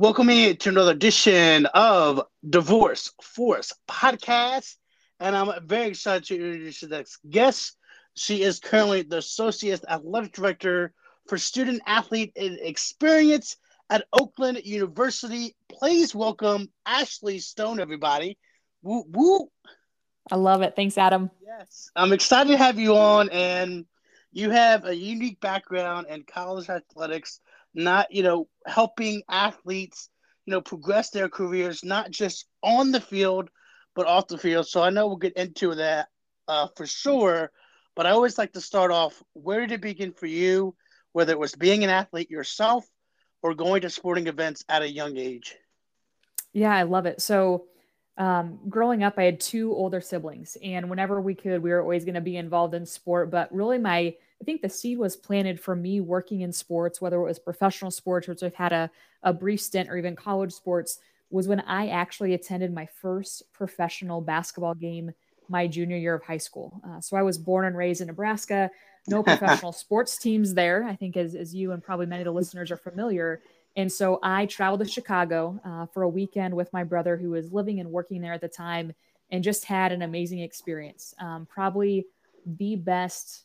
Welcome in to another edition of Divorce Force Podcast. And I'm very excited to introduce the next guest. She is currently the Associate Athletic Director for Student Athlete Experience at Oakland University. Please welcome Ashley Stone, everybody. Woo woo. I love it. Thanks, Adam. Yes. I'm excited to have you on. And you have a unique background in college athletics not you know helping athletes you know progress their careers not just on the field but off the field. So i know we'll get into that uh, for sure. But i always like to start off where did it begin for you? Whether it was being an athlete yourself or going to sporting events at a young age? Yeah i love it. So um, growing up i had two older siblings and whenever we could we were always going to be involved in sport. But really my I think the seed was planted for me working in sports, whether it was professional sports, which I've had a, a brief stint, or even college sports, was when I actually attended my first professional basketball game my junior year of high school. Uh, so I was born and raised in Nebraska, no professional sports teams there, I think, as, as you and probably many of the listeners are familiar. And so I traveled to Chicago uh, for a weekend with my brother who was living and working there at the time and just had an amazing experience. Um, probably the best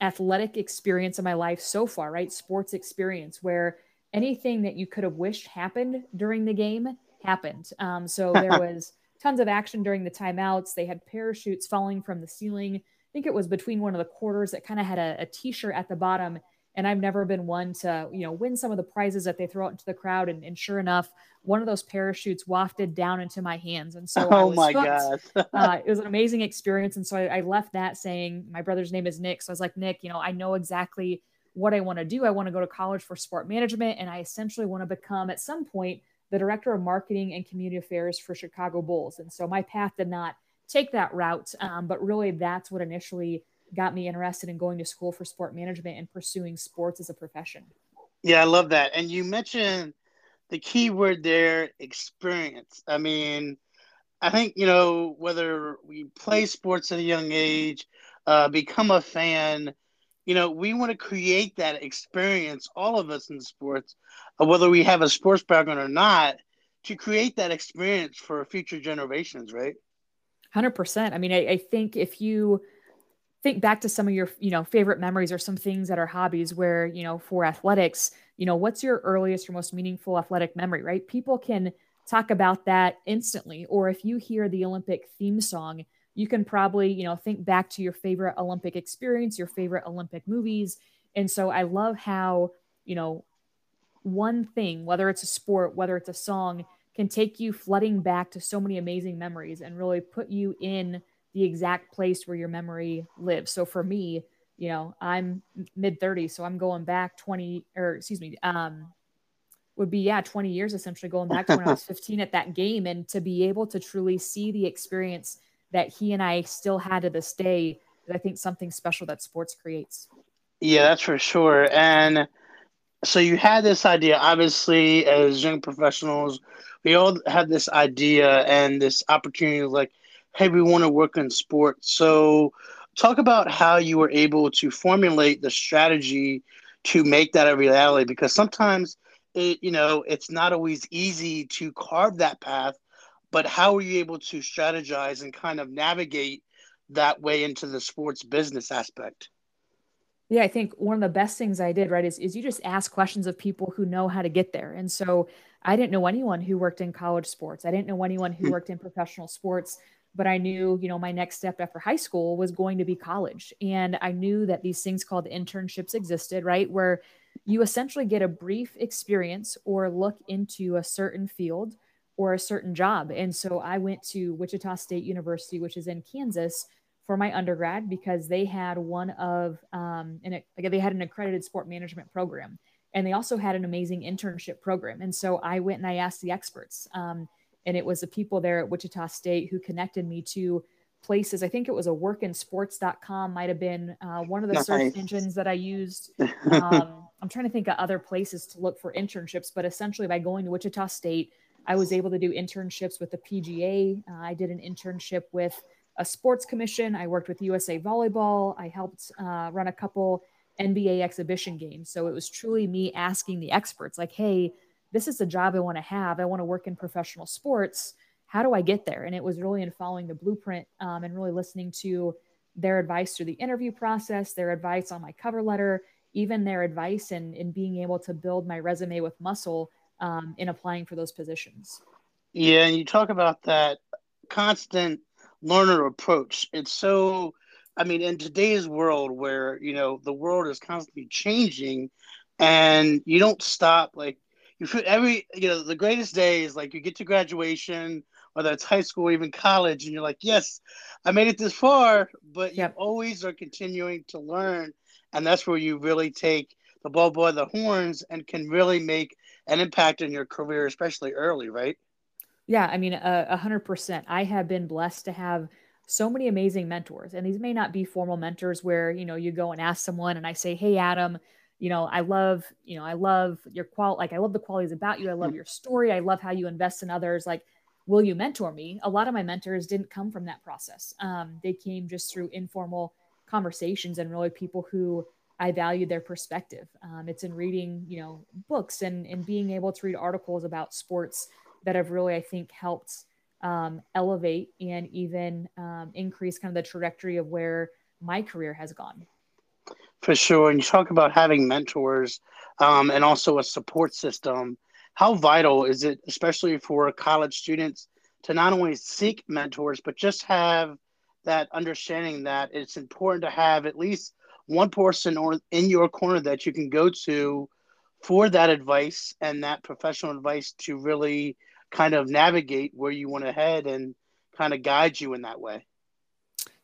athletic experience of my life so far, right? Sports experience where anything that you could have wished happened during the game happened. Um, so there was tons of action during the timeouts. They had parachutes falling from the ceiling. I think it was between one of the quarters that kind of had a a t-shirt at the bottom and I've never been one to, you know, win some of the prizes that they throw out into the crowd. And, and sure enough, one of those parachutes wafted down into my hands. And so, oh my god, uh, it was an amazing experience. And so I, I left that saying, my brother's name is Nick. So I was like, Nick, you know, I know exactly what I want to do. I want to go to college for sport management, and I essentially want to become at some point the director of marketing and community affairs for Chicago Bulls. And so my path did not take that route, um, but really that's what initially got me interested in going to school for sport management and pursuing sports as a profession. Yeah, I love that. And you mentioned the key word there experience. I mean, I think, you know, whether we play sports at a young age, uh, become a fan, you know, we want to create that experience, all of us in sports, uh, whether we have a sports background or not, to create that experience for future generations, right? 100%. I mean, I, I think if you, think back to some of your you know favorite memories or some things that are hobbies where you know for athletics you know what's your earliest or most meaningful athletic memory right? People can talk about that instantly or if you hear the olympic theme song you can probably you know think back to your favorite olympic experience your favorite olympic movies. And so i love how you know one thing whether it's a sport whether it's a song can take you flooding back to so many amazing memories and really put you in the exact place where your memory lives. So for me, you know, I'm mid 30s, so I'm going back 20 or excuse me, um, would be yeah, 20 years essentially going back to when I was 15 at that game, and to be able to truly see the experience that he and I still had to this day, I think something special that sports creates. Yeah, that's for sure. And so you had this idea, obviously, as young professionals, we all had this idea and this opportunity, like hey, we want to work in sports. So, talk about how you were able to formulate the strategy to make that a reality because sometimes it, you know, it's not always easy to carve that path, but how were you able to strategize and kind of navigate that way into the sports business aspect? Yeah, I think one of the best things I did, right, is, is you just ask questions of people who know how to get there. And so I didn't know anyone who worked in college sports. I didn't know anyone who hmm. worked in professional sports but I knew, you know, my next step after high school was going to be college. And I knew that these things called internships existed, right? Where you essentially get a brief experience or look into a certain field or a certain job. And so I went to Wichita State University, which is in Kansas, for my undergrad because they had one of, um, and like they had an accredited sport management program. And they also had an amazing internship program. And so I went and I asked the experts. Um, and it was the people there at Wichita State who connected me to places. I think it was a workinsports.com might have been uh, one of the nice. search engines that I used. Um, I'm trying to think of other places to look for internships, but essentially by going to Wichita State, I was able to do internships with the PGA. Uh, I did an internship with a sports commission. I worked with USA Volleyball. I helped uh, run a couple NBA exhibition games. So it was truly me asking the experts, like, hey, this is the job I want to have. I want to work in professional sports. How do I get there? And it was really in following the blueprint um, and really listening to their advice through the interview process, their advice on my cover letter, even their advice in, in being able to build my resume with muscle um, in applying for those positions. Yeah, and you talk about that constant learner approach. It's so, I mean, in today's world where, you know, the world is constantly changing and you don't stop, like, you feel every, you know, the greatest day is like you get to graduation, whether it's high school or even college, and you're like, yes, I made it this far, but yep. you always are continuing to learn. And that's where you really take the ball by the horns and can really make an impact in your career, especially early, right? Yeah, I mean, uh, a hundred percent. I have been blessed to have so many amazing mentors, and these may not be formal mentors where you know you go and ask someone, and I say, "Hey, Adam, you know, I love, you know, I love your qual, like I love the qualities about you. I love your story. I love how you invest in others. Like, will you mentor me?" A lot of my mentors didn't come from that process. Um, they came just through informal conversations and really people who I valued their perspective. Um, it's in reading, you know, books and and being able to read articles about sports that have really, I think, helped um, elevate and even um, increase kind of the trajectory of where my career has gone. For sure. And you talk about having mentors um, and also a support system. How vital is it, especially for college students, to not only seek mentors, but just have that understanding that it's important to have at least one person or in your corner that you can go to for that advice and that professional advice to really kind of navigate where you want to head and kind of guide you in that way?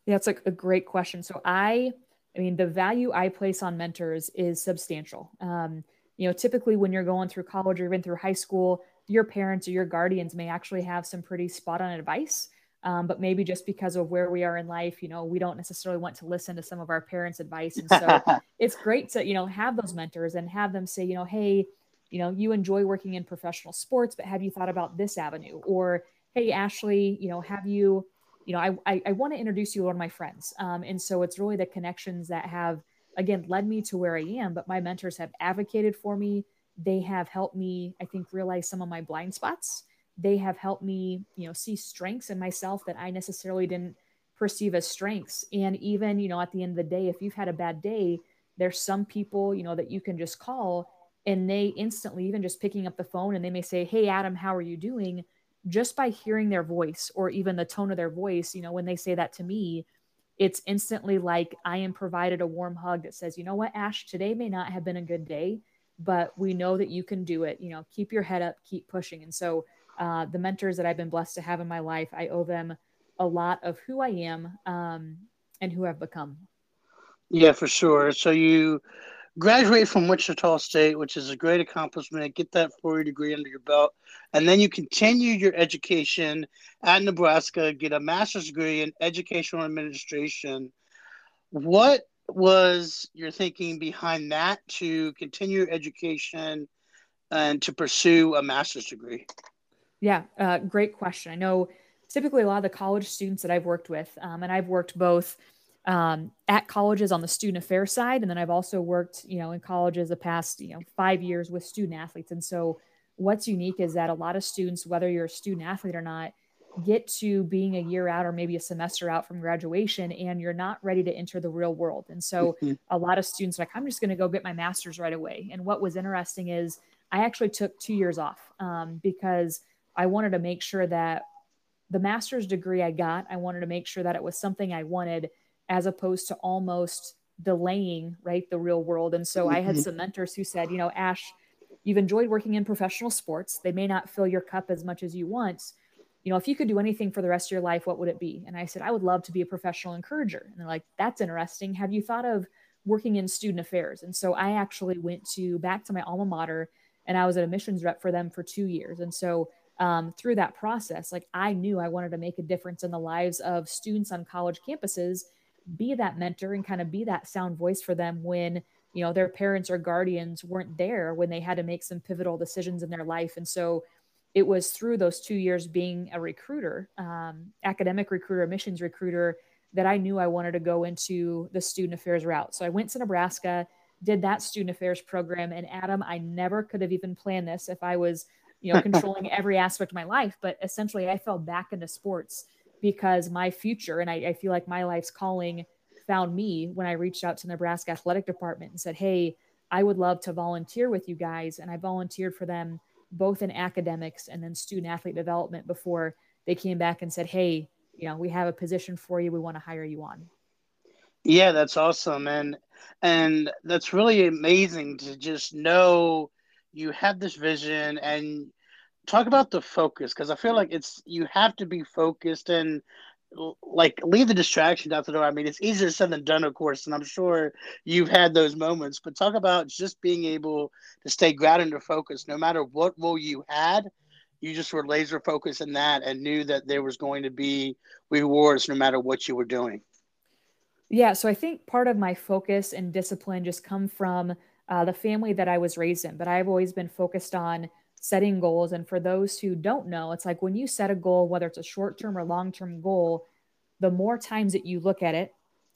Yeah, it's like a great question. So I, I mean, the value I place on mentors is substantial. Um, you know, typically when you're going through college or even through high school, your parents or your guardians may actually have some pretty spot on advice. Um, but maybe just because of where we are in life, you know, we don't necessarily want to listen to some of our parents' advice. And so it's great to, you know, have those mentors and have them say, you know, hey, you know, you enjoy working in professional sports, but have you thought about this avenue? Or, hey, Ashley, you know, have you, you know, I, I, I want to introduce you to one of my friends. Um, and so it's really the connections that have, again, led me to where I am, but my mentors have advocated for me. They have helped me, I think, realize some of my blind spots. They have helped me, you know, see strengths in myself that I necessarily didn't perceive as strengths. And even, you know, at the end of the day, if you've had a bad day, there's some people, you know, that you can just call and they instantly even just picking up the phone and they may say hey adam how are you doing just by hearing their voice or even the tone of their voice you know when they say that to me it's instantly like i am provided a warm hug that says you know what ash? Today may not have been a good day but we know that you can do it. You know keep your head up keep pushing. And so uh, the mentors that i've been blessed to have in my life i owe them a lot of who i am um, and who i've become. Yeah for sure. So you graduate from Wichita State, which is a great accomplishment. Get that four year degree under your belt. And then you continue your education at Nebraska, get a master's degree in educational administration. What was your thinking behind that to continue your education and to pursue a master's degree? Yeah, uh, great question. I know typically a lot of the college students that I've worked with, um, and I've worked both um, at colleges on the student affairs side. And then I've also worked, you know, in colleges the past, you know, five years with student athletes. And so what's unique is that a lot of students, whether you're a student athlete or not, get to being a year out or maybe a semester out from graduation and you're not ready to enter the real world. And so mm-hmm. a lot of students like, I'm just going to go get my master's right away. And what was interesting is I actually took two years off um, because I wanted to make sure that the master's degree I got, I wanted to make sure that it was something I wanted as opposed to almost delaying right the real world. And so i had mm-hmm. some mentors who said you know ash you've enjoyed working in professional sports. They may not fill your cup as much as you want. You know if you could do anything for the rest of your life what would it be? And i said i would love to be a professional encourager. And they're like that's interesting. Have you thought of working in student affairs? And so i actually went to back to my alma mater and i was an admissions rep for them for two years. And so um, through that process like i knew i wanted to make a difference in the lives of students on college campuses be that mentor and kind of be that sound voice for them when you know their parents or guardians weren't there when they had to make some pivotal decisions in their life and so it was through those two years being a recruiter um, academic recruiter missions recruiter that i knew i wanted to go into the student affairs route so i went to nebraska did that student affairs program. And Adam, I never could have even planned this if I was, you know, controlling every aspect of my life. But essentially, I fell back into sports because my future and I, I feel like my life's calling found me when I reached out to the Nebraska athletic department and said, Hey, I would love to volunteer with you guys. And I volunteered for them both in academics and then student athlete development before they came back and said, Hey, you know, we have a position for you. We want to hire you on. Yeah, that's awesome. And and that's really amazing to just know you have this vision and talk about the focus because I feel like it's you have to be focused and like leave the distractions out the door. I mean, it's easier said than done, of course, and I'm sure you've had those moments. But talk about just being able to stay grounded and focused, no matter what role you had. You just were laser focused in that and knew that there was going to be rewards no matter what you were doing. Yeah, so I think part of my focus and discipline just come from uh, the family that I was raised in. But I've always been focused on setting goals. And for those who don't know, it's like when you set a goal, whether it's a short term or long term goal, the more times that you look at it,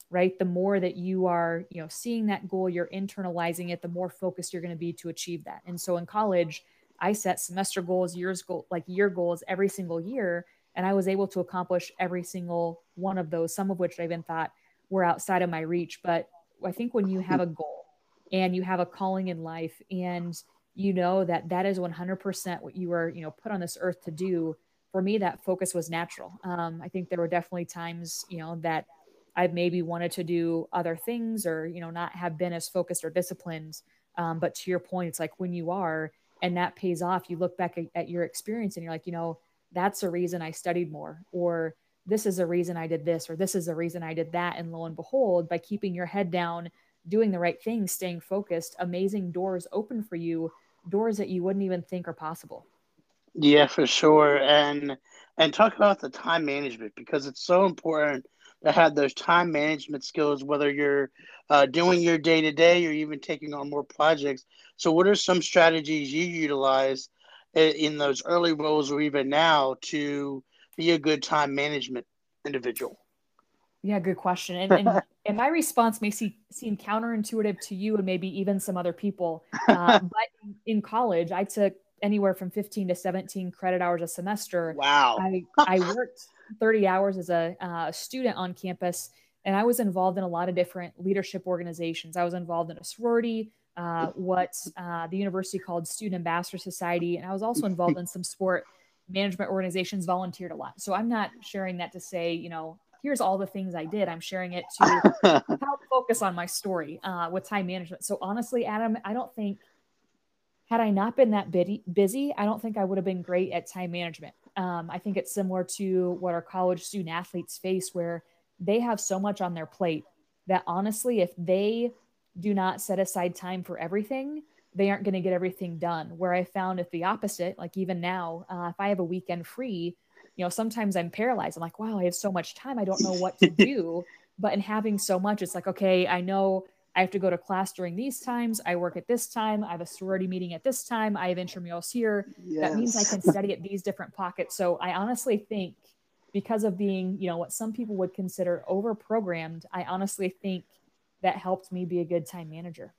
right, the more that you are, you know, seeing that goal, you're internalizing it, the more focused you're going to be to achieve that. And so in college, I set semester goals, years goal, like year goals every single year, and I was able to accomplish every single one of those. Some of which I even thought were outside of my reach. But I think when you have a goal and you have a calling in life, and you know that that is 100% what you were you know put on this earth to do. For me that focus was natural. Um, i think there were definitely times you know that i maybe wanted to do other things or you know not have been as focused or disciplined. Um, but to your point it's like when you are and that pays off you look back at, at your experience and you're like you know that's a reason i studied more or this is a reason i did this or this is a reason i did that. And lo and behold by keeping your head down doing the right things staying focused amazing doors open for you doors that you wouldn't even think are possible. Yeah, for sure. And and talk about the time management because it's so important to have those time management skills, whether you're uh, doing your day to day or even taking on more projects. So, what are some strategies you utilize in those early roles or even now to be a good time management individual? Yeah, good question. And, and, and my response may see, seem counterintuitive to you and maybe even some other people. Uh, but in college, I took anywhere from 15 to 17 credit hours a semester. Wow. I, I worked 30 hours as a uh, student on campus, and I was involved in a lot of different leadership organizations. I was involved in a sorority, uh, what uh, the university called Student Ambassador Society, and I was also involved in some sport management organizations, volunteered a lot. So I'm not sharing that to say, you know, here's all the things I did. I'm sharing it to help focus on my story uh, with time management. So honestly, Adam, I don't think had I not been that busy, I don't think I would have been great at time management. Um, I think it's similar to what our college student athletes face, where they have so much on their plate that honestly, if they do not set aside time for everything, they aren't going to get everything done. Where I found if the opposite, like even now, uh, if I have a weekend free, you know, sometimes I'm paralyzed. I'm like, wow, I have so much time. I don't know what to do. but in having so much, it's like, okay, I know I have to go to class during these times. I work at this time. I have a sorority meeting at this time. I have intramurals here. Yes. That means I can study at these different pockets. So I honestly think because of being, you know, what some people would consider over programmed, I honestly think that helped me be a good time manager.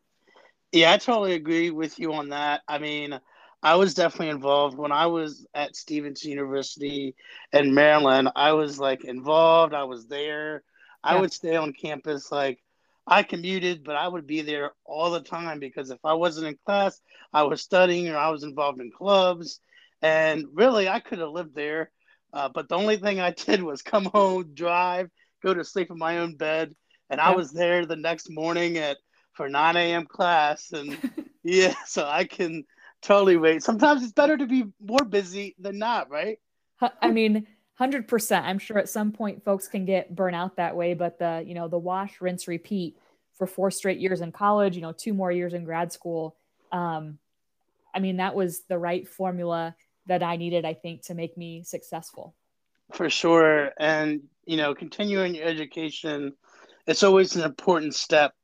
Yeah, I totally agree with you on that. I mean, I was definitely involved when I was at Stevenson University in Maryland. I was like involved. I was there. I would stay on campus. Like I commuted, but I would be there all the time because if I wasn't in class, I was studying or I was involved in clubs. And really, I could have lived there. Uh, but the only thing I did was come home, drive, go to sleep in my own bed, and I was there the next morning at for 9 a.m. class. And yeah, so I can totally wait. Sometimes it's better to be more busy than not, right? I mean, hundred percent. I'm sure at some point folks can get burnt out that way, but the you know the wash, rinse, repeat for four straight years in college, you know, two more years in grad school. Um, I mean, that was the right formula that I needed, I think, to make me successful. For sure, and you know, continuing your education, it's always an important step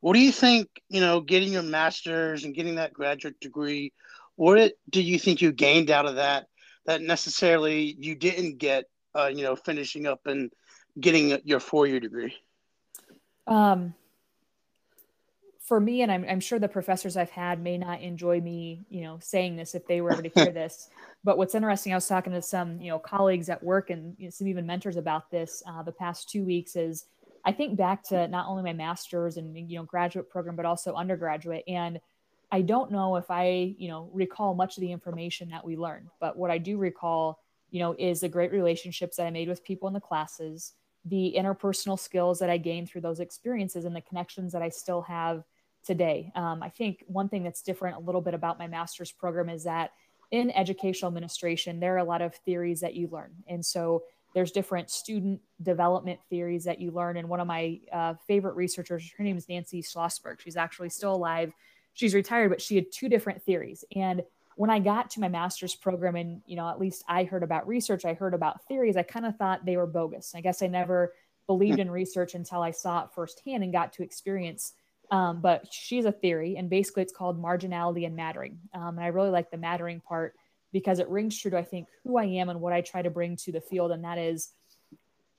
what do you think, you know, getting your master's and getting that graduate degree, what do you think you gained out of that that necessarily you didn't get, uh, you know, finishing up and getting your four year degree? Um, for me, and I'm, I'm sure the professors I've had may not enjoy me, you know, saying this if they were ever to hear this. But what's interesting, I was talking to some, you know, colleagues at work and you know, some even mentors about this uh, the past two weeks. Is I think back to not only my master's and you know graduate program, but also undergraduate, and I don't know if I, you know, recall much of the information that we learned. But what I do recall, you know, is the great relationships that I made with people in the classes the interpersonal skills that I gained through those experiences and the connections that I still have today. Um, I think one thing that's different a little bit about my master's program is that in educational administration, there are a lot of theories that you learn. And so there's different student development theories that you learn. And one of my uh, favorite researchers, her name is Nancy Schlossberg. She's actually still alive. She's retired, but she had two different theories. And when I got to my master's program and, you know, at least I heard about research, I heard about theories, I kind of thought they were bogus. I guess I never believed in research until I saw it firsthand and got to experience. Um, but she's a theory, and basically it's called marginality and mattering. Um, and I really like the mattering part because it rings true to, I think, who I am and what I try to bring to the field. And that is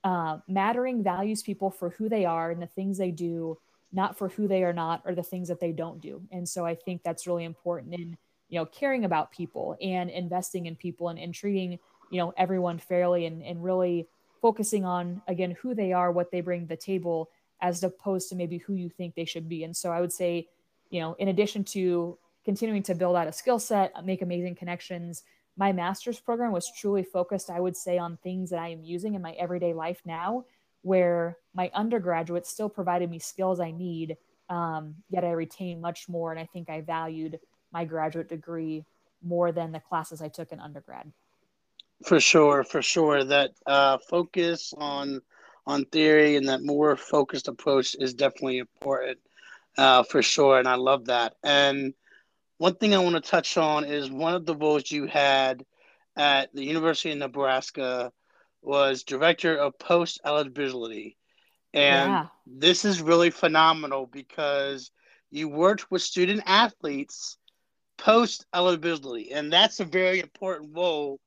uh, mattering values people for who they are and the things they do, not for who they are not or the things that they don't do. And so I think that's really important in you know caring about people and investing in people and, and treating you know everyone fairly and, and really focusing on again who they are what they bring to the table as opposed to maybe who you think they should be and so i would say you know in addition to continuing to build out a skill set make amazing connections my master's program was truly focused i would say on things that i am using in my everyday life now where my undergraduate still provided me skills i need um, yet i retain much more and i think i valued my graduate degree more than the classes I took in undergrad. For sure, for sure. That uh, focus on on theory and that more focused approach is definitely important, uh, for sure. And I love that. And one thing I want to touch on is one of the roles you had at the University of Nebraska was director of post eligibility. And yeah. this is really phenomenal because you worked with student athletes post eligibility, and that's a very important role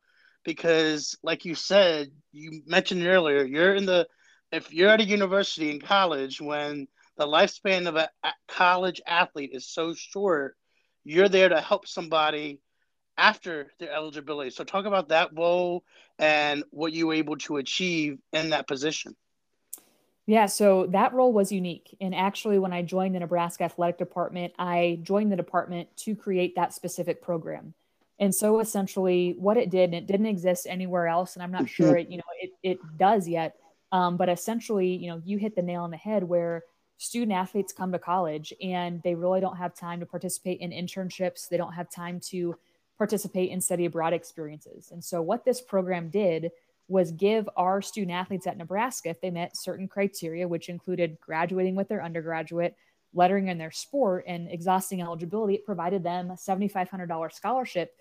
because, like you said, you mentioned earlier, you're in the if you're at a university in college when the lifespan of a, a college athlete is so short, you're there to help somebody after their eligibility. So talk about that role and what you were able to achieve in that position. Yeah, so that role was unique. And actually, when I joined the Nebraska Athletic Department, I joined the department to create that specific program. And so essentially, what it did, and it didn't exist anywhere else, and I'm not sure it, you know, it, it does yet. Um, but essentially, you know, you hit the nail on the head where student athletes come to college and they really don't have time to participate in internships. They don't have time to participate in study abroad experiences. And so, what this program did was give our student athletes at Nebraska, if they met certain criteria, which included graduating with their undergraduate, lettering in their sport, and exhausting eligibility, it provided them a $7,500 scholarship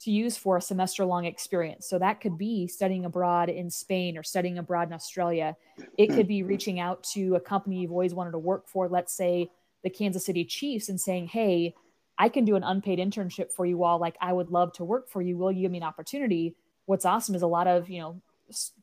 to use for a semester long experience. So that could be studying abroad in Spain or studying abroad in Australia. It could be reaching out to a company you've always wanted to work for, let's say the Kansas City Chiefs, and saying, Hey, I can do an unpaid internship for you all. Like, I would love to work for you. Will you give me an opportunity? What's awesome is a lot of, you know,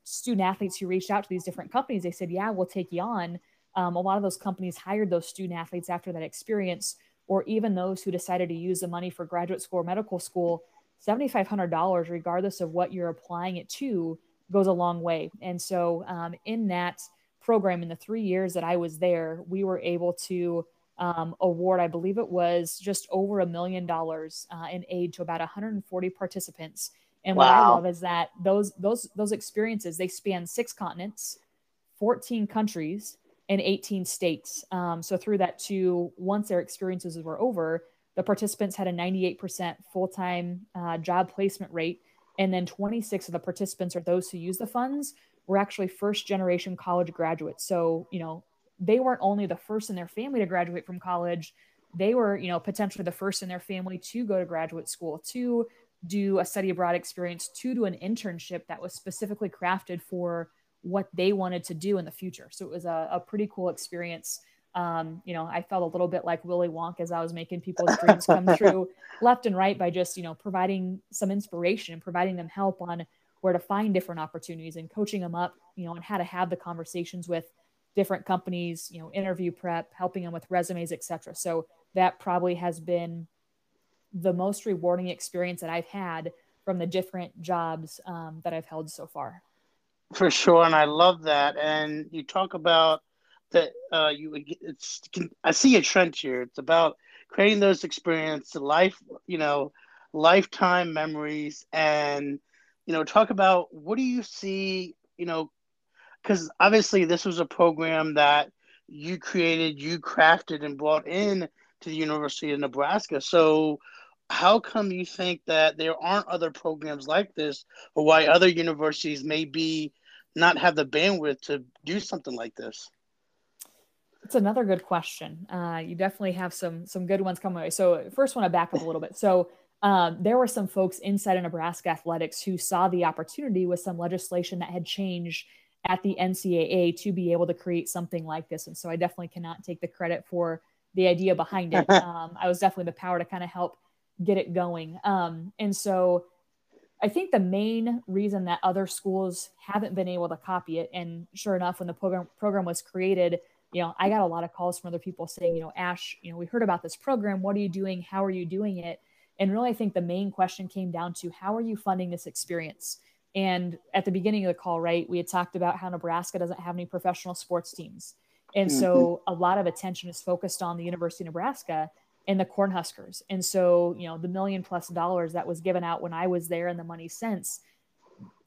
student athletes who reached out to these different companies, they said, "Yeah, we'll take you on." Um, a lot of those companies hired those student athletes after that experience, or even those who decided to use the money for graduate school or medical school. Seventy-five hundred dollars, regardless of what you're applying it to, goes a long way. And so, um, in that program, in the three years that I was there, we were able to um, award, I believe it was just over a million dollars uh, in aid to about 140 participants and wow. what I love is that those those those experiences they span six continents, 14 countries, and 18 states. Um, so through that too, once their experiences were over, the participants had a 98% full-time uh, job placement rate, and then 26 of the participants or those who use the funds were actually first generation college graduates. So you know they weren't only the first in their family to graduate from college they were you know potentially the first in their family to go to graduate school to do a study abroad experience to do an internship that was specifically crafted for what they wanted to do in the future. So it was a, a pretty cool experience. Um, you know, I felt a little bit like Willy Wonka as I was making people's dreams come true left and right by just, you know, providing some inspiration and providing them help on where to find different opportunities and coaching them up, you know, and how to have the conversations with different companies, you know, interview prep, helping them with resumes, etc. So that probably has been the most rewarding experience that I've had from the different jobs um, that I've held so far. For sure, and I love that. And you talk about that. Uh, you it's I see a trend here. It's about creating those experiences, life, you know, lifetime memories, and you know, talk about what do you see, you know, because obviously this was a program that you created, you crafted, and brought in to the University of Nebraska. So, how come you think that there aren't other programs like this, or why other universities maybe not have the bandwidth to do something like this? It's another good question. Uh, you definitely have some some good ones coming away. So first, want to back up a little bit. So um, there were some folks inside of Nebraska athletics who saw the opportunity with some legislation that had changed at the NCAA to be able to create something like this. And so I definitely cannot take the credit for the idea behind it. Um, I was definitely the power to kind of help get it going. Um, and so I think the main reason that other schools haven't been able to copy it, and sure enough, when the program program was created, you know, I got a lot of calls from other people saying, you know, Ash, you know, we heard about this program. What are you doing? How are you doing it? And really, I think the main question came down to how are you funding this experience? And at the beginning of the call, right, we had talked about how Nebraska doesn't have any professional sports teams. And mm-hmm. so a lot of attention is focused on the University of Nebraska and the Cornhuskers. And so, you know, the million plus dollars that was given out when I was there and the money since,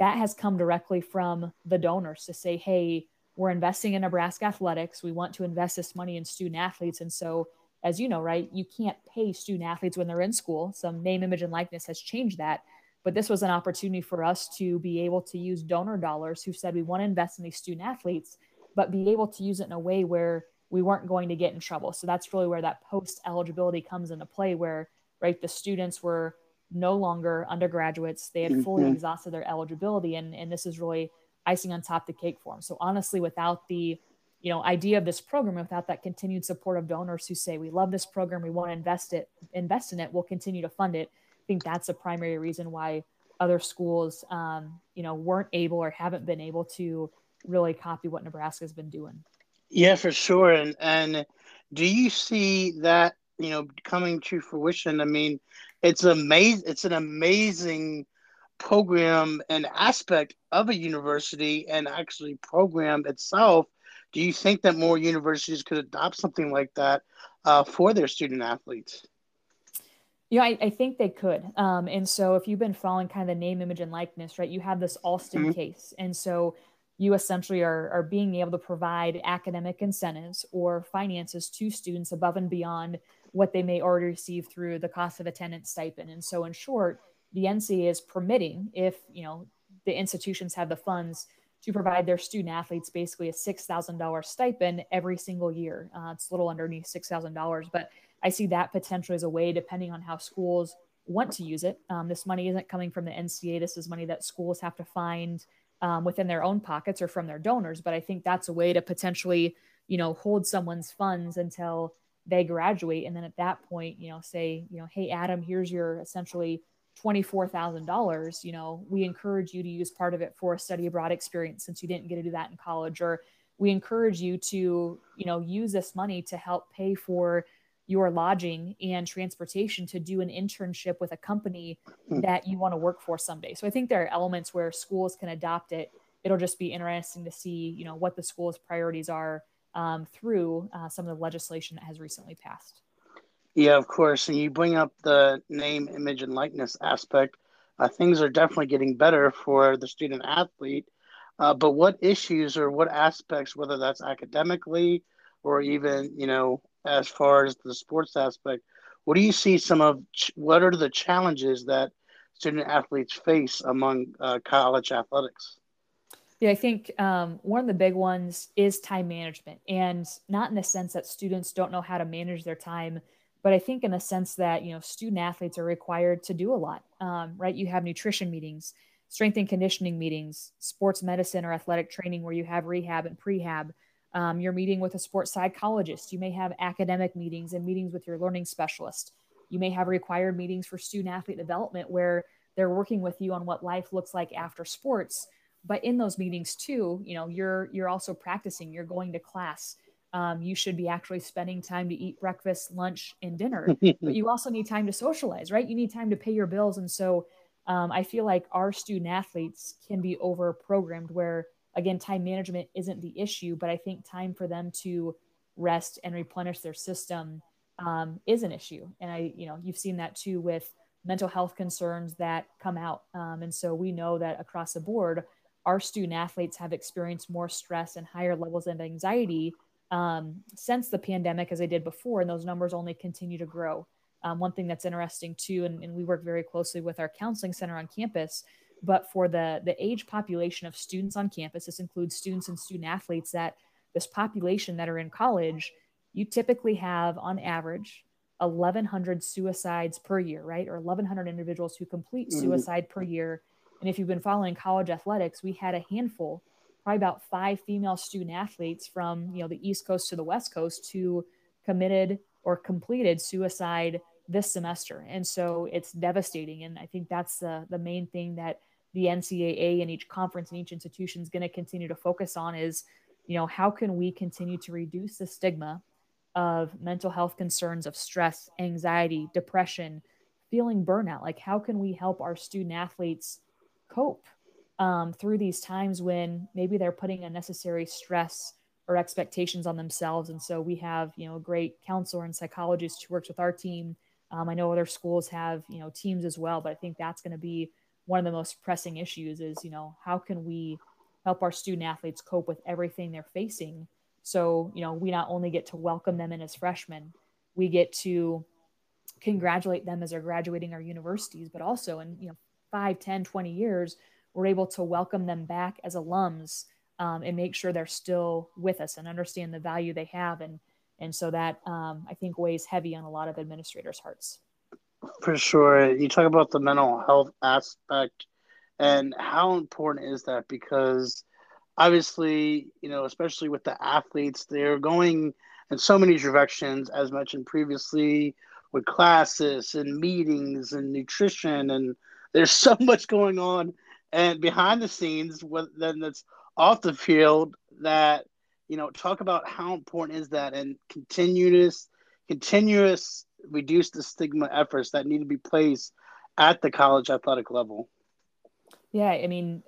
that has come directly from the donors to say, hey, we're investing in Nebraska athletics. We want to invest this money in student athletes. And so, as you know, right, you can't pay student athletes when they're in school. Some name, image, and likeness has changed that. But this was an opportunity for us to be able to use donor dollars who said we want to invest in these student athletes, but be able to use it in a way where we weren't going to get in trouble. So that's really where that post eligibility comes into play, where right the students were no longer undergraduates; they had fully mm-hmm. exhausted their eligibility, and and this is really icing on top the cake for them. So honestly, without the you know idea of this program, without that continued support of donors who say we love this program, we want to invest it, invest in it, we'll continue to fund it. Think that's a primary reason why other schools, um, you know, weren't able or haven't been able to really copy what Nebraska's been doing. Yeah, for sure. And and do you see that you know coming to fruition? I mean, it's amazing. It's an amazing program and aspect of a university and actually program itself. Do you think that more universities could adopt something like that uh, for their student athletes? Yeah, I, I think they could. Um, and so if you've been following kind of the name, image, and likeness, right, you have this Alston mm-hmm. case. And so you essentially are, are being able to provide academic incentives or finances to students above and beyond what they may already receive through the cost of attendance stipend. And so, in short, the NCAA is permitting, if you know the institutions have the funds to provide their student athletes basically a six thousand dollars stipend every single year. Uh, it's a little underneath six thousand dollars, but I see that potentially as a way, depending on how schools want to use it. Um, this money isn't coming from the NCAA. This is money that schools have to find um, within their own pockets or from their donors. But I think that's a way to potentially, you know, hold someone's funds until they graduate. And then at that point, you know, say, you know, hey, Adam, here's your essentially $24,000. You know, we encourage you to use part of it for a study abroad experience since you didn't get to do that in college. Or we encourage you to, you know, use this money to help pay for your lodging and transportation to do an internship with a company hmm. that you want to work for someday. So I think there are elements where schools can adopt it. It'll just be interesting to see, you know, what the school's priorities are um, through uh, some of the legislation that has recently passed. Yeah, of course. And you bring up the name, image, and likeness aspect. Uh, things are definitely getting better for the student athlete. Uh, but what issues or what aspects, whether that's academically or even, you know, as far as the sports aspect. What do you see some of what are the challenges that student athletes face among uh, college athletics? Yeah, I think um, one of the big ones is time management, and not in the sense that students don't know how to manage their time, but I think in the sense that you know student athletes are required to do a lot. Um, right? You have nutrition meetings, strength and conditioning meetings, sports medicine or athletic training where you have rehab and prehab. Um, you're meeting with a sports psychologist. You may have academic meetings and meetings with your learning specialist. You may have required meetings for student athlete development where they're working with you on what life looks like after sports. but in those meetings too you know you're you're also practicing you're going to class um, you should be actually spending time to eat breakfast lunch and dinner but you also need time to socialize right you need time to pay your bills and so um, i feel like our student athletes can be over programmed where again time management isn't the issue but i think time for them to rest and replenish their system um, is an issue. And i you know you've seen that too with mental health concerns that come out. Um, and so we know that across the board our student athletes have experienced more stress and higher levels of anxiety um, since the pandemic as they did before and those numbers only continue to grow. Um, one thing that's interesting too and, and we work very closely with our counseling center on campus but for the the age population of students on campus this includes students and student athletes that this population that are in college you typically have on average 1100 suicides per year right or 1100 individuals who complete mm-hmm. suicide mm-hmm. per year and if you've been following college athletics we had a handful probably about five female student athletes from you know the east coast to the west coast who committed or completed suicide this semester and so it's devastating and i think that's the the main thing that the ncaa and each conference and each institution is going to continue to focus on is you know how can we continue to reduce the stigma of mental health concerns of stress anxiety depression feeling burnout? Like how can we help our student athletes cope um, through these times when maybe they're putting unnecessary stress or expectations on themselves? And so we have you know a great counselor and psychologist who works with our team. Um, i know other schools have you know teams as well but i think that's going to be one of the most pressing issues is you know how can we help our student athletes cope with everything they're facing? So you know we not only get to welcome them in as freshmen we get to congratulate them as they're graduating our universities but also in you know 5 10 20 years we're able to welcome them back as alums um, and make sure they're still with us and understand the value they have. And and so that um, i think weighs heavy on a lot of administrators hearts for sure. You talk about the mental health aspect and how important is that? Because obviously you know especially with the athletes they're going in so many directions as mentioned previously with classes and meetings and nutrition and there's so much going on. And behind the scenes what then that's off the field that you know talk about how important is that and continuous continuous reduce the stigma efforts that need to be placed at the college athletic level yeah i mean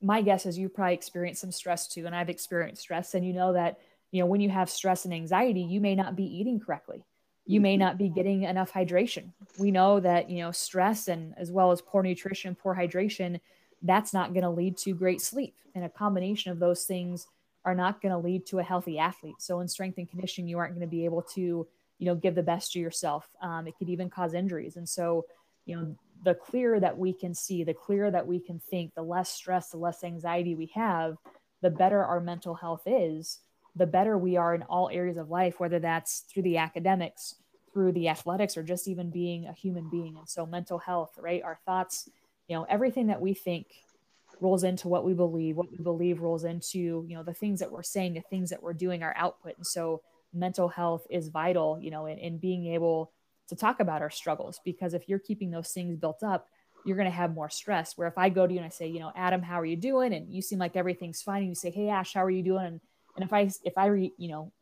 my guess is you probably experienced some stress too and i've experienced stress and you know that you know when you have stress and anxiety you may not be eating correctly you may not be getting enough hydration we know that you know stress and as well as poor nutrition poor hydration that's not going to lead to great sleep. And a combination of those things are not going to lead to a healthy athlete. So in strength and conditioning, you aren't going to be able to, you know, give the best to yourself. Um, it could even cause injuries. And so, you know, the clearer that we can see, the clearer that we can think, the less stress, the less anxiety we have, the better our mental health is, the better we are in all areas of life, whether that's through the academics, through the athletics, or just even being a human being. And so mental health, right? Our thoughts, you know everything that we think rolls into what we believe what we believe rolls into you know the things that we're saying the things that we're doing our output and so mental health is vital you know in, in being able to talk about our struggles because if you're keeping those things built up you're going to have more stress where if i go to you and i say you know adam how are you doing and you seem like everything's fine and you say hey ash how are you doing and, and if i if i re, you know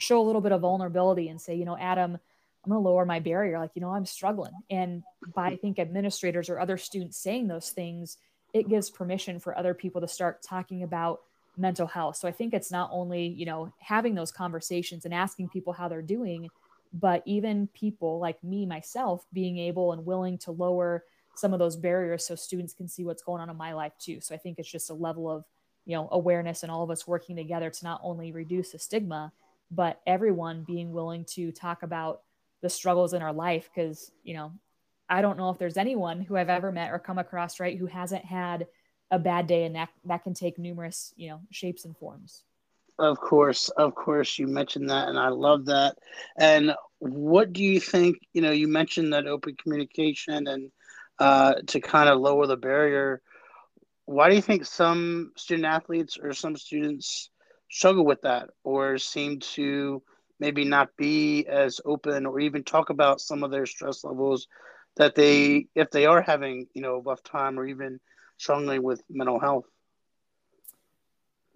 show a little bit of vulnerability and say you know adam I'm going to lower my barrier. Like, you know, I'm struggling. And by, I think, administrators or other students saying those things, it gives permission for other people to start talking about mental health. So I think it's not only, you know, having those conversations and asking people how they're doing, but even people like me, myself, being able and willing to lower some of those barriers so students can see what's going on in my life too. So I think it's just a level of, you know, awareness and all of us working together to not only reduce the stigma, but everyone being willing to talk about the struggles in our life because you know i don't know if there's anyone who i've ever met or come across right who hasn't had a bad day and that that can take numerous you know shapes and forms. Of course of course you mentioned that and i love that. And what do you think you know you mentioned that open communication and uh, to kind of lower the barrier. Why do you think some student athletes or some students struggle with that or seem to maybe not be as open or even talk about some of their stress levels that they if they are having you know a rough time or even struggling with mental health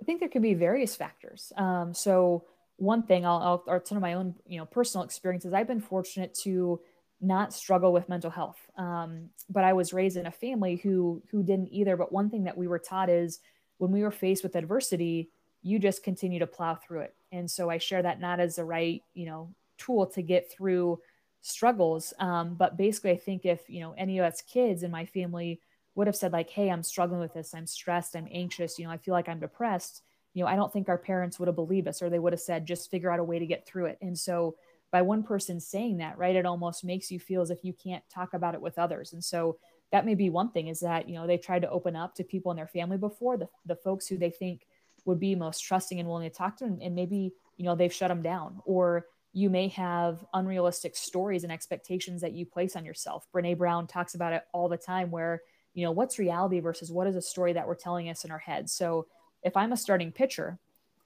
I think there could be various factors. Um, so one thing I'll, I'll, I'll turn to my own, you know, personal experiences. I've been fortunate to not struggle with mental health. Um, but I was raised in a family who who didn't either. But one thing that we were taught is when we were faced with adversity, you just continue to plow through it. And so I share that not as the right, you know, tool to get through struggles. Um, but basically, I think if you know any of us kids in my family would have said like, "Hey, I'm struggling with this. I'm stressed. I'm anxious. You know, I feel like I'm depressed." You know, I don't think our parents would have believed us, or they would have said, "Just figure out a way to get through it." And so by one person saying that, right, it almost makes you feel as if you can't talk about it with others. And so that may be one thing is that, you know, they tried to open up to people in their family before, the, the folks who they think would be most trusting and willing to talk to them. And maybe, you know, they've shut them down. Or you may have unrealistic stories and expectations that you place on yourself. Brene Brown talks about it all the time where, you know, what's reality versus what is a story that we're telling us in our head. So if I'm a starting pitcher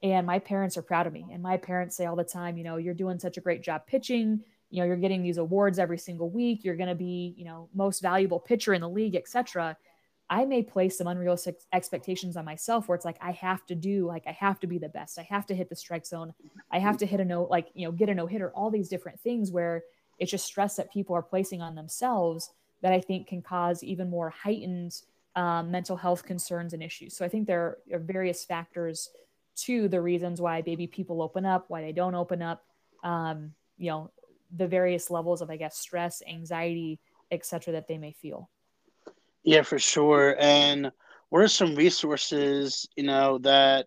and my parents are proud of me and my parents say all the time you know you're doing such a great job pitching. You know you're getting these awards every single week. You're going to be you know most valuable pitcher in the league etc i may place some unrealistic expectations on myself where it's like i have to do like i have to be the best. I have to hit the strike zone. I have to hit a no like you know get a no hitter. All these different things where it's just stress that people are placing on themselves that i think can cause even more heightened um, mental health concerns and issues so i think there are various factors to the reasons why baby people open up, why they don't open up, um, you know, the various levels of, I guess, stress, anxiety, etc., that they may feel. Yeah, for sure. And what are some resources, you know, that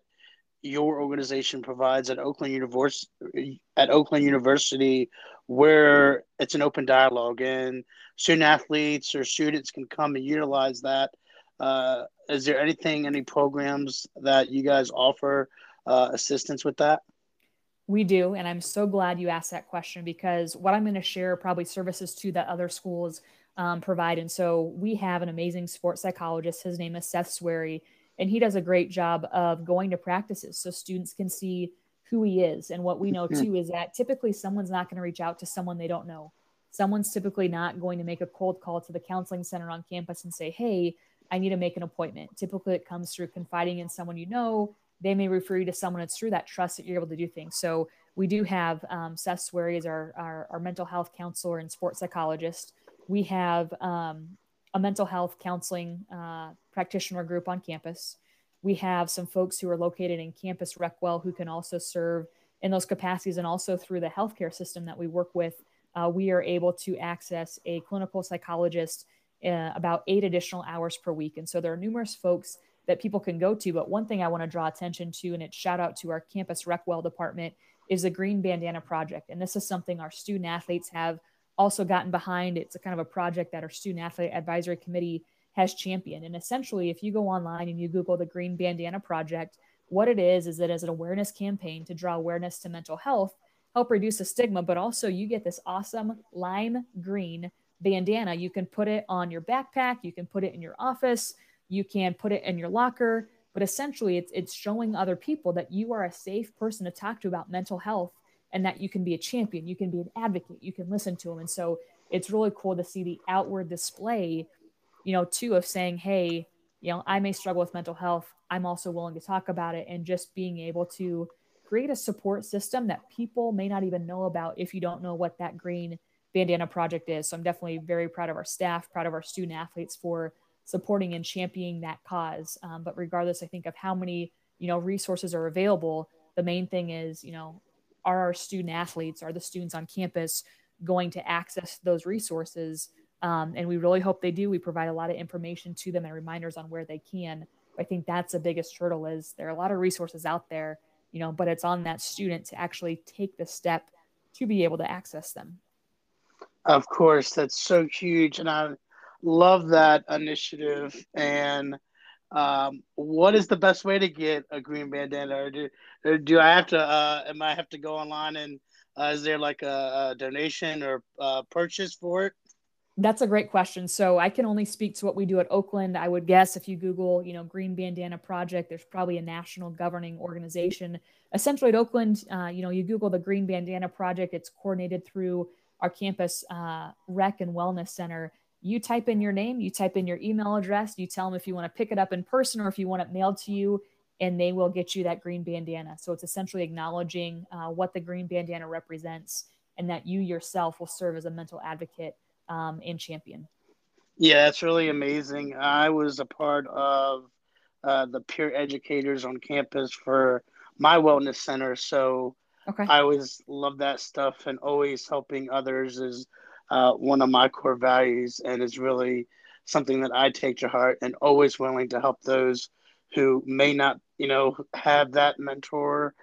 your organization provides at Oakland University at Oakland University where it's an open dialogue and student athletes or students can come and utilize that uh, is there anything, any programs that you guys offer uh, assistance with that? We do. And I'm so glad you asked that question because what I'm going to share probably services to that other schools um, provide. And so we have an amazing sports psychologist. His name is Seth Swery, and he does a great job of going to practices so students can see who he is. And what we know mm-hmm. too is that typically someone's not going to reach out to someone they don't know. Someone's typically not going to make a cold call to the counseling center on campus and say, Hey, I need to make an appointment. Typically, it comes through confiding in someone you know. They may refer you to someone. It's through that trust that you're able to do things. So we do have um, Seth Swery is our, our, our mental health counselor and sports psychologist. We have um, a mental health counseling uh, practitioner group on campus. We have some folks who are located in Campus Recwell who can also serve in those capacities, and also through the healthcare system that we work with, uh, we are able to access a clinical psychologist uh, about eight additional hours per week. And so there are numerous folks that people can go to. But one thing I want to draw attention to, and it's shout out to our campus Recwell department, is the Green Bandana Project. And this is something our student athletes have also gotten behind. It's a kind of a project that our student athlete advisory committee has championed. And essentially, if you go online and you Google the Green Bandana Project, what it is is it is an awareness campaign to draw awareness to mental health, help reduce the stigma, but also you get this awesome lime green bandana. You can put it on your backpack, you can put it in your office, you can put it in your locker. But essentially, it's, it's showing other people that you are a safe person to talk to about mental health and that you can be a champion, you can be an advocate, you can listen to them. And so it's really cool to see the outward display, you know, too, of saying, hey, you know, I may struggle with mental health. I'm also willing to talk about it and just being able to create a support system that people may not even know about if you don't know what that green bandana project is. So I'm definitely very proud of our staff, proud of our student athletes for supporting and championing that cause. Um, but regardless, I think of how many you know resources are available, the main thing is you know are our student athletes, are the students on campus going to access those resources? Um, and we really hope they do. We provide a lot of information to them and reminders on where they can. I think that's the biggest hurdle is there are a lot of resources out there, you know, but it's on that student to actually take the step to be able to access them. Of course, that's so huge, and I love that initiative. And um, what is the best way to get a green bandana? Or do, or do I have to? Uh, am I have to go online and uh, is there like a, a donation or uh, purchase for it? That's a great question. So I can only speak to what we do at Oakland. I would guess if you Google, you know, Green Bandana Project, there's probably a national governing organization. Essentially, at Oakland, uh, you know, you Google the Green Bandana Project. It's coordinated through our campus uh, rec and wellness center you type in your name you type in your email address you tell them if you want to pick it up in person or if you want it mailed to you and they will get you that green bandana. So it's essentially acknowledging uh, what the green bandana represents and that you yourself will serve as a mental advocate um, and champion. Yeah, it's really amazing. I was a part of uh, the peer educators on campus for my wellness center. So okay. I always love that stuff and always helping others is uh, one of my core values. And it's really something that I take to heart and always willing to help those who may not, you know, have that mentor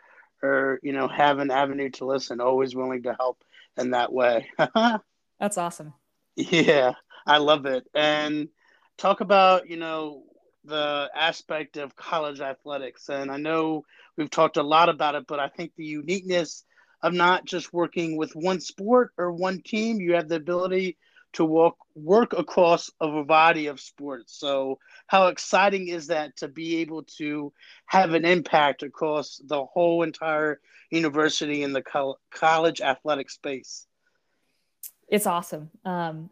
or, you know, have an avenue to listen, always willing to help in that way. That's awesome. Yeah, I love it. And talk about, you know, the aspect of college athletics. And I know we've talked a lot about it, but I think the uniqueness of not just working with one sport or one team, you have the ability to walk, work across a variety of sports. So, how exciting is that to be able to have an impact across the whole entire university in the co- college athletic space? It's awesome. Um,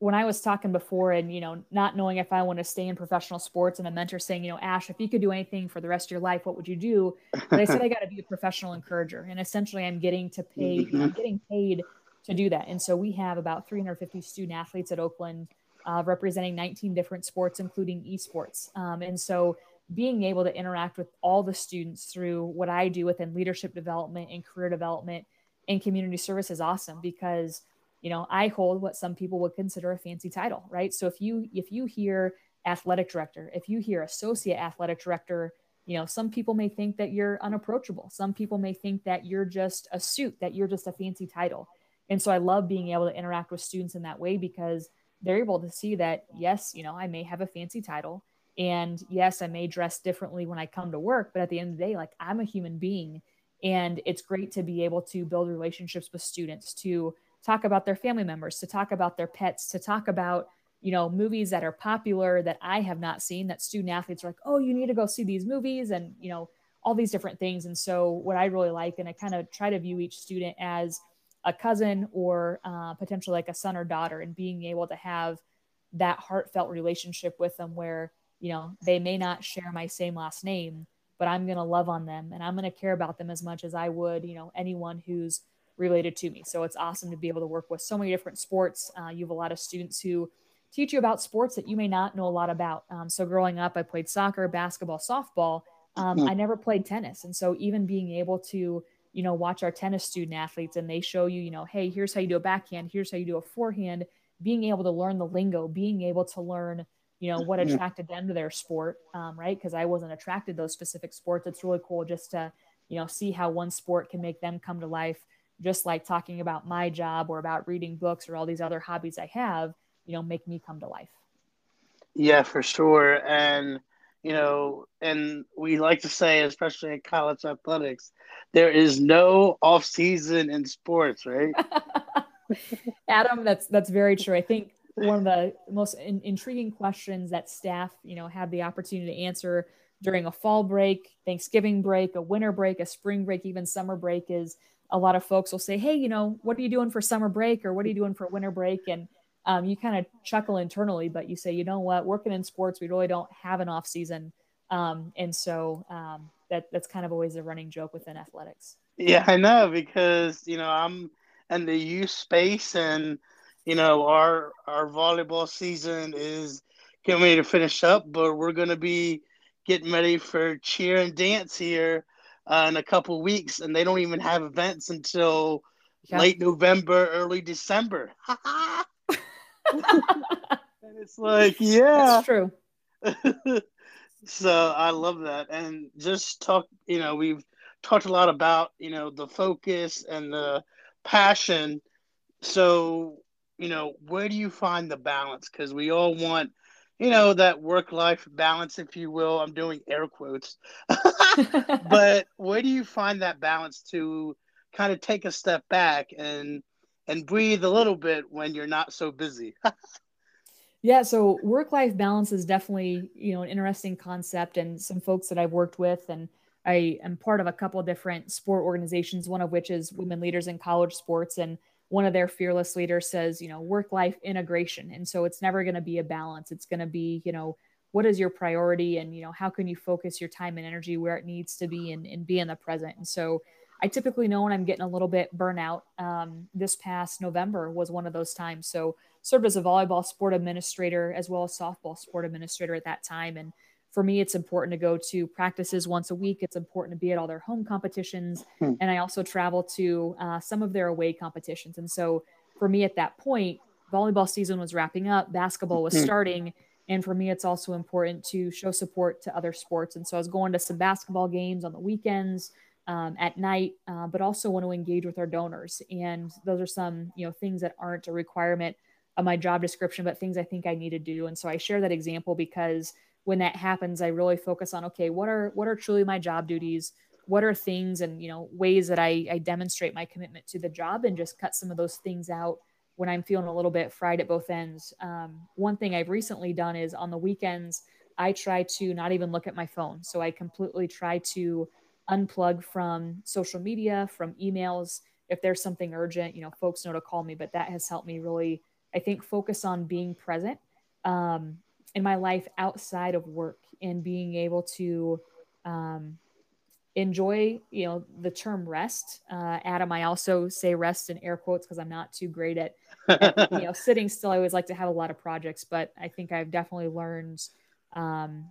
when I was talking before and, you know, not knowing if I want to stay in professional sports and a mentor saying, you know, Ash, if you could do anything for the rest of your life, what would you do? But I said, I got to be a professional encourager. And essentially I'm getting to pay, mm-hmm. I'm getting paid to do that. And so we have about 350 student athletes at Oakland uh, representing 19 different sports, including esports. Um, and so being able to interact with all the students through what I do within leadership development and career development and community service is awesome because you know i hold what some people would consider a fancy title right? So if you if you hear athletic director if you hear associate athletic director you know some people may think that you're unapproachable. Some people may think that you're just a suit that you're just a fancy title. And so i love being able to interact with students in that way because they're able to see that yes you know i may have a fancy title and yes i may dress differently when i come to work but at the end of the day like i'm a human being and it's great to be able to build relationships with students to talk about their family members, to talk about their pets, to talk about, you know, movies that are popular that I have not seen that student athletes are like, oh, you need to go see these movies and, you know, all these different things. And so, what I really like, and I kind of try to view each student as a cousin or uh, potentially like a son or daughter, and being able to have that heartfelt relationship with them where, you know, they may not share my same last name, but I'm going to love on them and I'm going to care about them as much as I would, you know, anyone who's related to me. So it's awesome to be able to work with so many different sports. Uh, you have a lot of students who teach you about sports that you may not know a lot about. Um, so growing up, I played soccer, basketball, softball. Um. I never played tennis, and so even being able to you know watch our tennis student athletes and they show you you know hey here's how you do a backhand here's how you do a forehand being able to learn the lingo being able to learn you know what attracted them to their sport um, right because i wasn't attracted to those specific sports it's really cool just to you know see how one sport can make them come to life just like talking about my job or about reading books or all these other hobbies I have, you know, make me come to life. Yeah, for sure. And, you know, and we like to say, especially in college athletics, there is no off season in sports, right? Adam, that's that's very true. I think one of the most in, intriguing questions that staff, you know, have the opportunity to answer during a fall break, Thanksgiving break, a winter break, a spring break, even summer break is a lot of folks will say, Hey, you know, what are you doing for summer break or what are you doing for winter break? And um, you kind of chuckle internally, but you say, you know what, working in sports, we really don't have an off season. Um, and so um, that that's kind of always a running joke within athletics. Yeah, I know because, you know, I'm in the youth space and, you know, our, our volleyball season is getting ready to finish up, but we're going to be getting ready for cheer and dance here uh, in a couple weeks, and they don't even have events until yeah. late November, early December. and it's like, yeah, that's true. so I love that, and just talk. You know, we've talked a lot about you know the focus and the passion. So you know, where do you find the balance? Because we all want you know that work life balance if you will. I'm doing air quotes. But where do you find that balance to kind of take a step back and and breathe a little bit when you're not so busy? Yeah so work life balance is definitely you know an interesting concept and some folks that i've worked with and i am part of a couple of different sport organizations one of which is women leaders in college sports and one of their fearless leaders says, you know, work life integration. And so it's never going to be a balance. It's going to be, you know, what is your priority and you know how can you focus your time and energy where it needs to be and, and be in the present and so i typically know when i'm getting a little bit burnout um, this past november was one of those times so served as a volleyball sport administrator as well as softball sport administrator at that time and for me it's important to go to practices once a week it's important to be at all their home competitions hmm. and i also travel to uh, some of their away competitions and so for me at that point volleyball season was wrapping up basketball was hmm. starting and for me, it's also important to show support to other sports. And so I was going to some basketball games on the weekends, um, at night, uh, but also want to engage with our donors. And those are some, you know, things that aren't a requirement of my job description, but things I think I need to do. And so I share that example because when that happens, I really focus on, okay, what are, what are truly my job duties? What are things and, you know, ways that I, I demonstrate my commitment to the job and just cut some of those things out when I'm feeling a little bit fried at both ends. Um, one thing I've recently done is on the weekends, I try to not even look at my phone. So I completely try to unplug from social media, from emails. If there's something urgent, you know, folks know to call me, but that has helped me really, I think, focus on being present um, in my life outside of work and being able to um, enjoy you know the term rest uh, adam i also say rest in air quotes because i'm not too great at, at, you know sitting still. I always like to have a lot of projects but i think i've definitely learned um,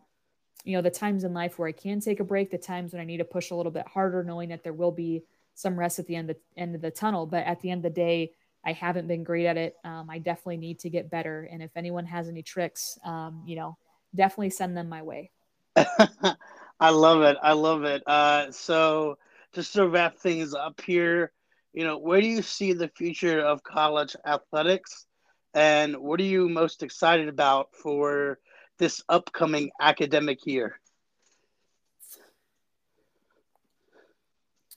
you know the times in life where i can take a break the times when i need to push a little bit harder knowing that there will be some rest at the end of, end of the tunnel. But at the end of the day i haven't been great at it um, i definitely need to get better and if anyone has any tricks um, you know definitely send them my way I love it. I love it. Uh, so just to wrap things up here, you know, where do you see the future of college athletics, and what are you most excited about for this upcoming academic year?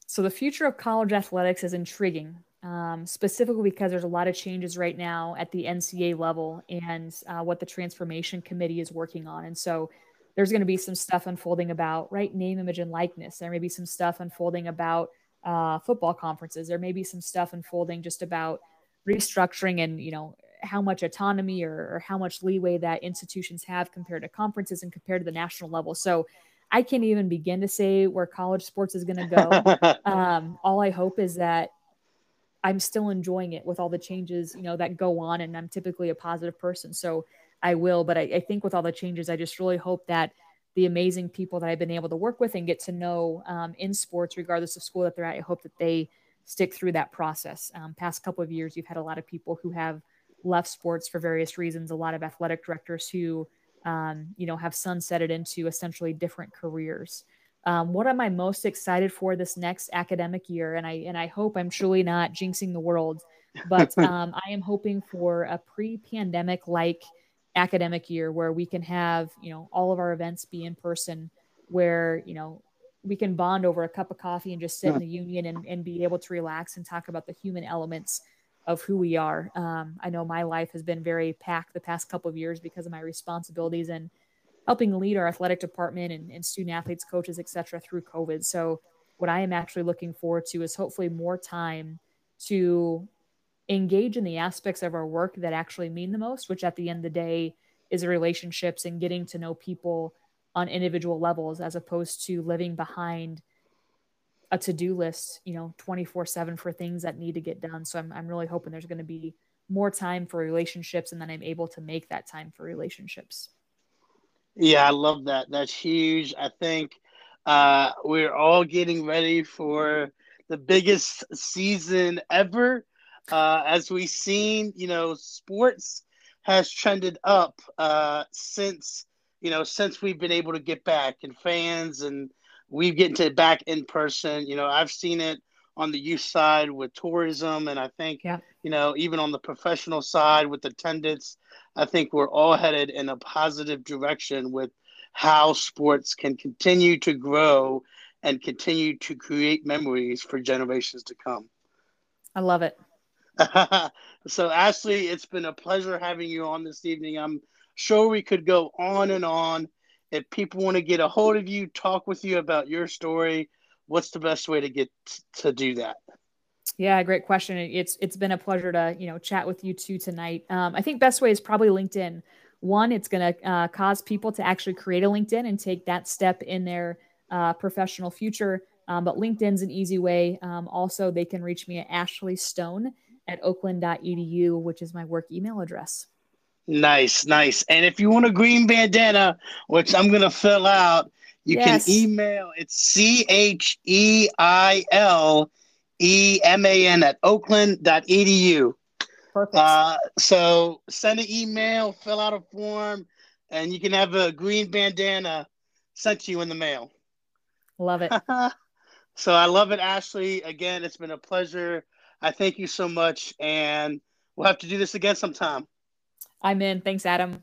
So the future of college athletics is intriguing, um, specifically because there's a lot of changes right now at the NCAA level and uh, what the transformation committee is working on, and so there's going to be some stuff unfolding about right name image and likeness. There may be some stuff unfolding about uh, football conferences. There may be some stuff unfolding just about restructuring and you know how much autonomy or, or how much leeway that institutions have compared to conferences and compared to the national level. So i can't even begin to say where college sports is going to go. Um, all i hope is that i'm still enjoying it with all the changes you know that go on and i'm typically a positive person so I will. But I, I, think with all the changes, I just really hope that the amazing people that I've been able to work with and get to know um, in sports, regardless of school that they're at, I hope that they stick through that process. Um, past couple of years, you've had a lot of people who have left sports for various reasons. A lot of athletic directors who, um, you know, have sunsetted into essentially different careers. Um, what am I most excited for this next academic year? And I and I hope I'm truly not jinxing the world, but um, I am hoping for a pre-pandemic like academic year where we can have you know all of our events be in person where you know we can bond over a cup of coffee and just sit yeah. in the union and, and be able to relax and talk about the human elements of who we are um, i know my life has been very packed the past couple of years because of my responsibilities and helping lead our athletic department and, and student athletes coaches etc through covid so what i am actually looking forward to is hopefully more time to engage in the aspects of our work that actually mean the most, which at the end of the day is relationships and getting to know people on individual levels as opposed to living behind a to-do list, you know, 24/7 for things that need to get done. So I'm I'm really hoping there's going to be more time for relationships and then I'm able to make that time for relationships. Yeah, I love that. That's huge. I think uh, we're all getting ready for the biggest season ever uh, as we've seen, you know, sports has trended up uh, since you know since we've been able to get back and fans and we've getting to back in person. You know, I've seen it on the youth side with tourism, and I think yeah. you know even on the professional side with attendance. I think we're all headed in a positive direction with how sports can continue to grow and continue to create memories for generations to come. I love it. so, Ashley, it's been a pleasure having you on this evening. I'm sure we could go on and on. If people want to get a hold of you, talk with you about your story, what's the best way to get to do that? Yeah, great question. It's it's been a pleasure to you know chat with you two tonight. Um, I think best way is probably LinkedIn. one, it's going to uh, cause people to actually create a LinkedIn and take that step in their uh, professional future. Um, but LinkedIn's an easy way. Um, also, they can reach me at Ashley Stone at oakland.edu, which is my work email address. Nice, nice. And if you want a green bandana, which I'm going to fill out, you yes. can email it's C H E I L E M A N at oakland.edu. Perfect. Uh, so send an email, fill out a form, and you can have a green bandana sent to you in the mail. Love it. so I love it, Ashley. Again, it's been a pleasure. I thank you so much, and we'll have to do this again sometime. I'm in. Thanks, Adam.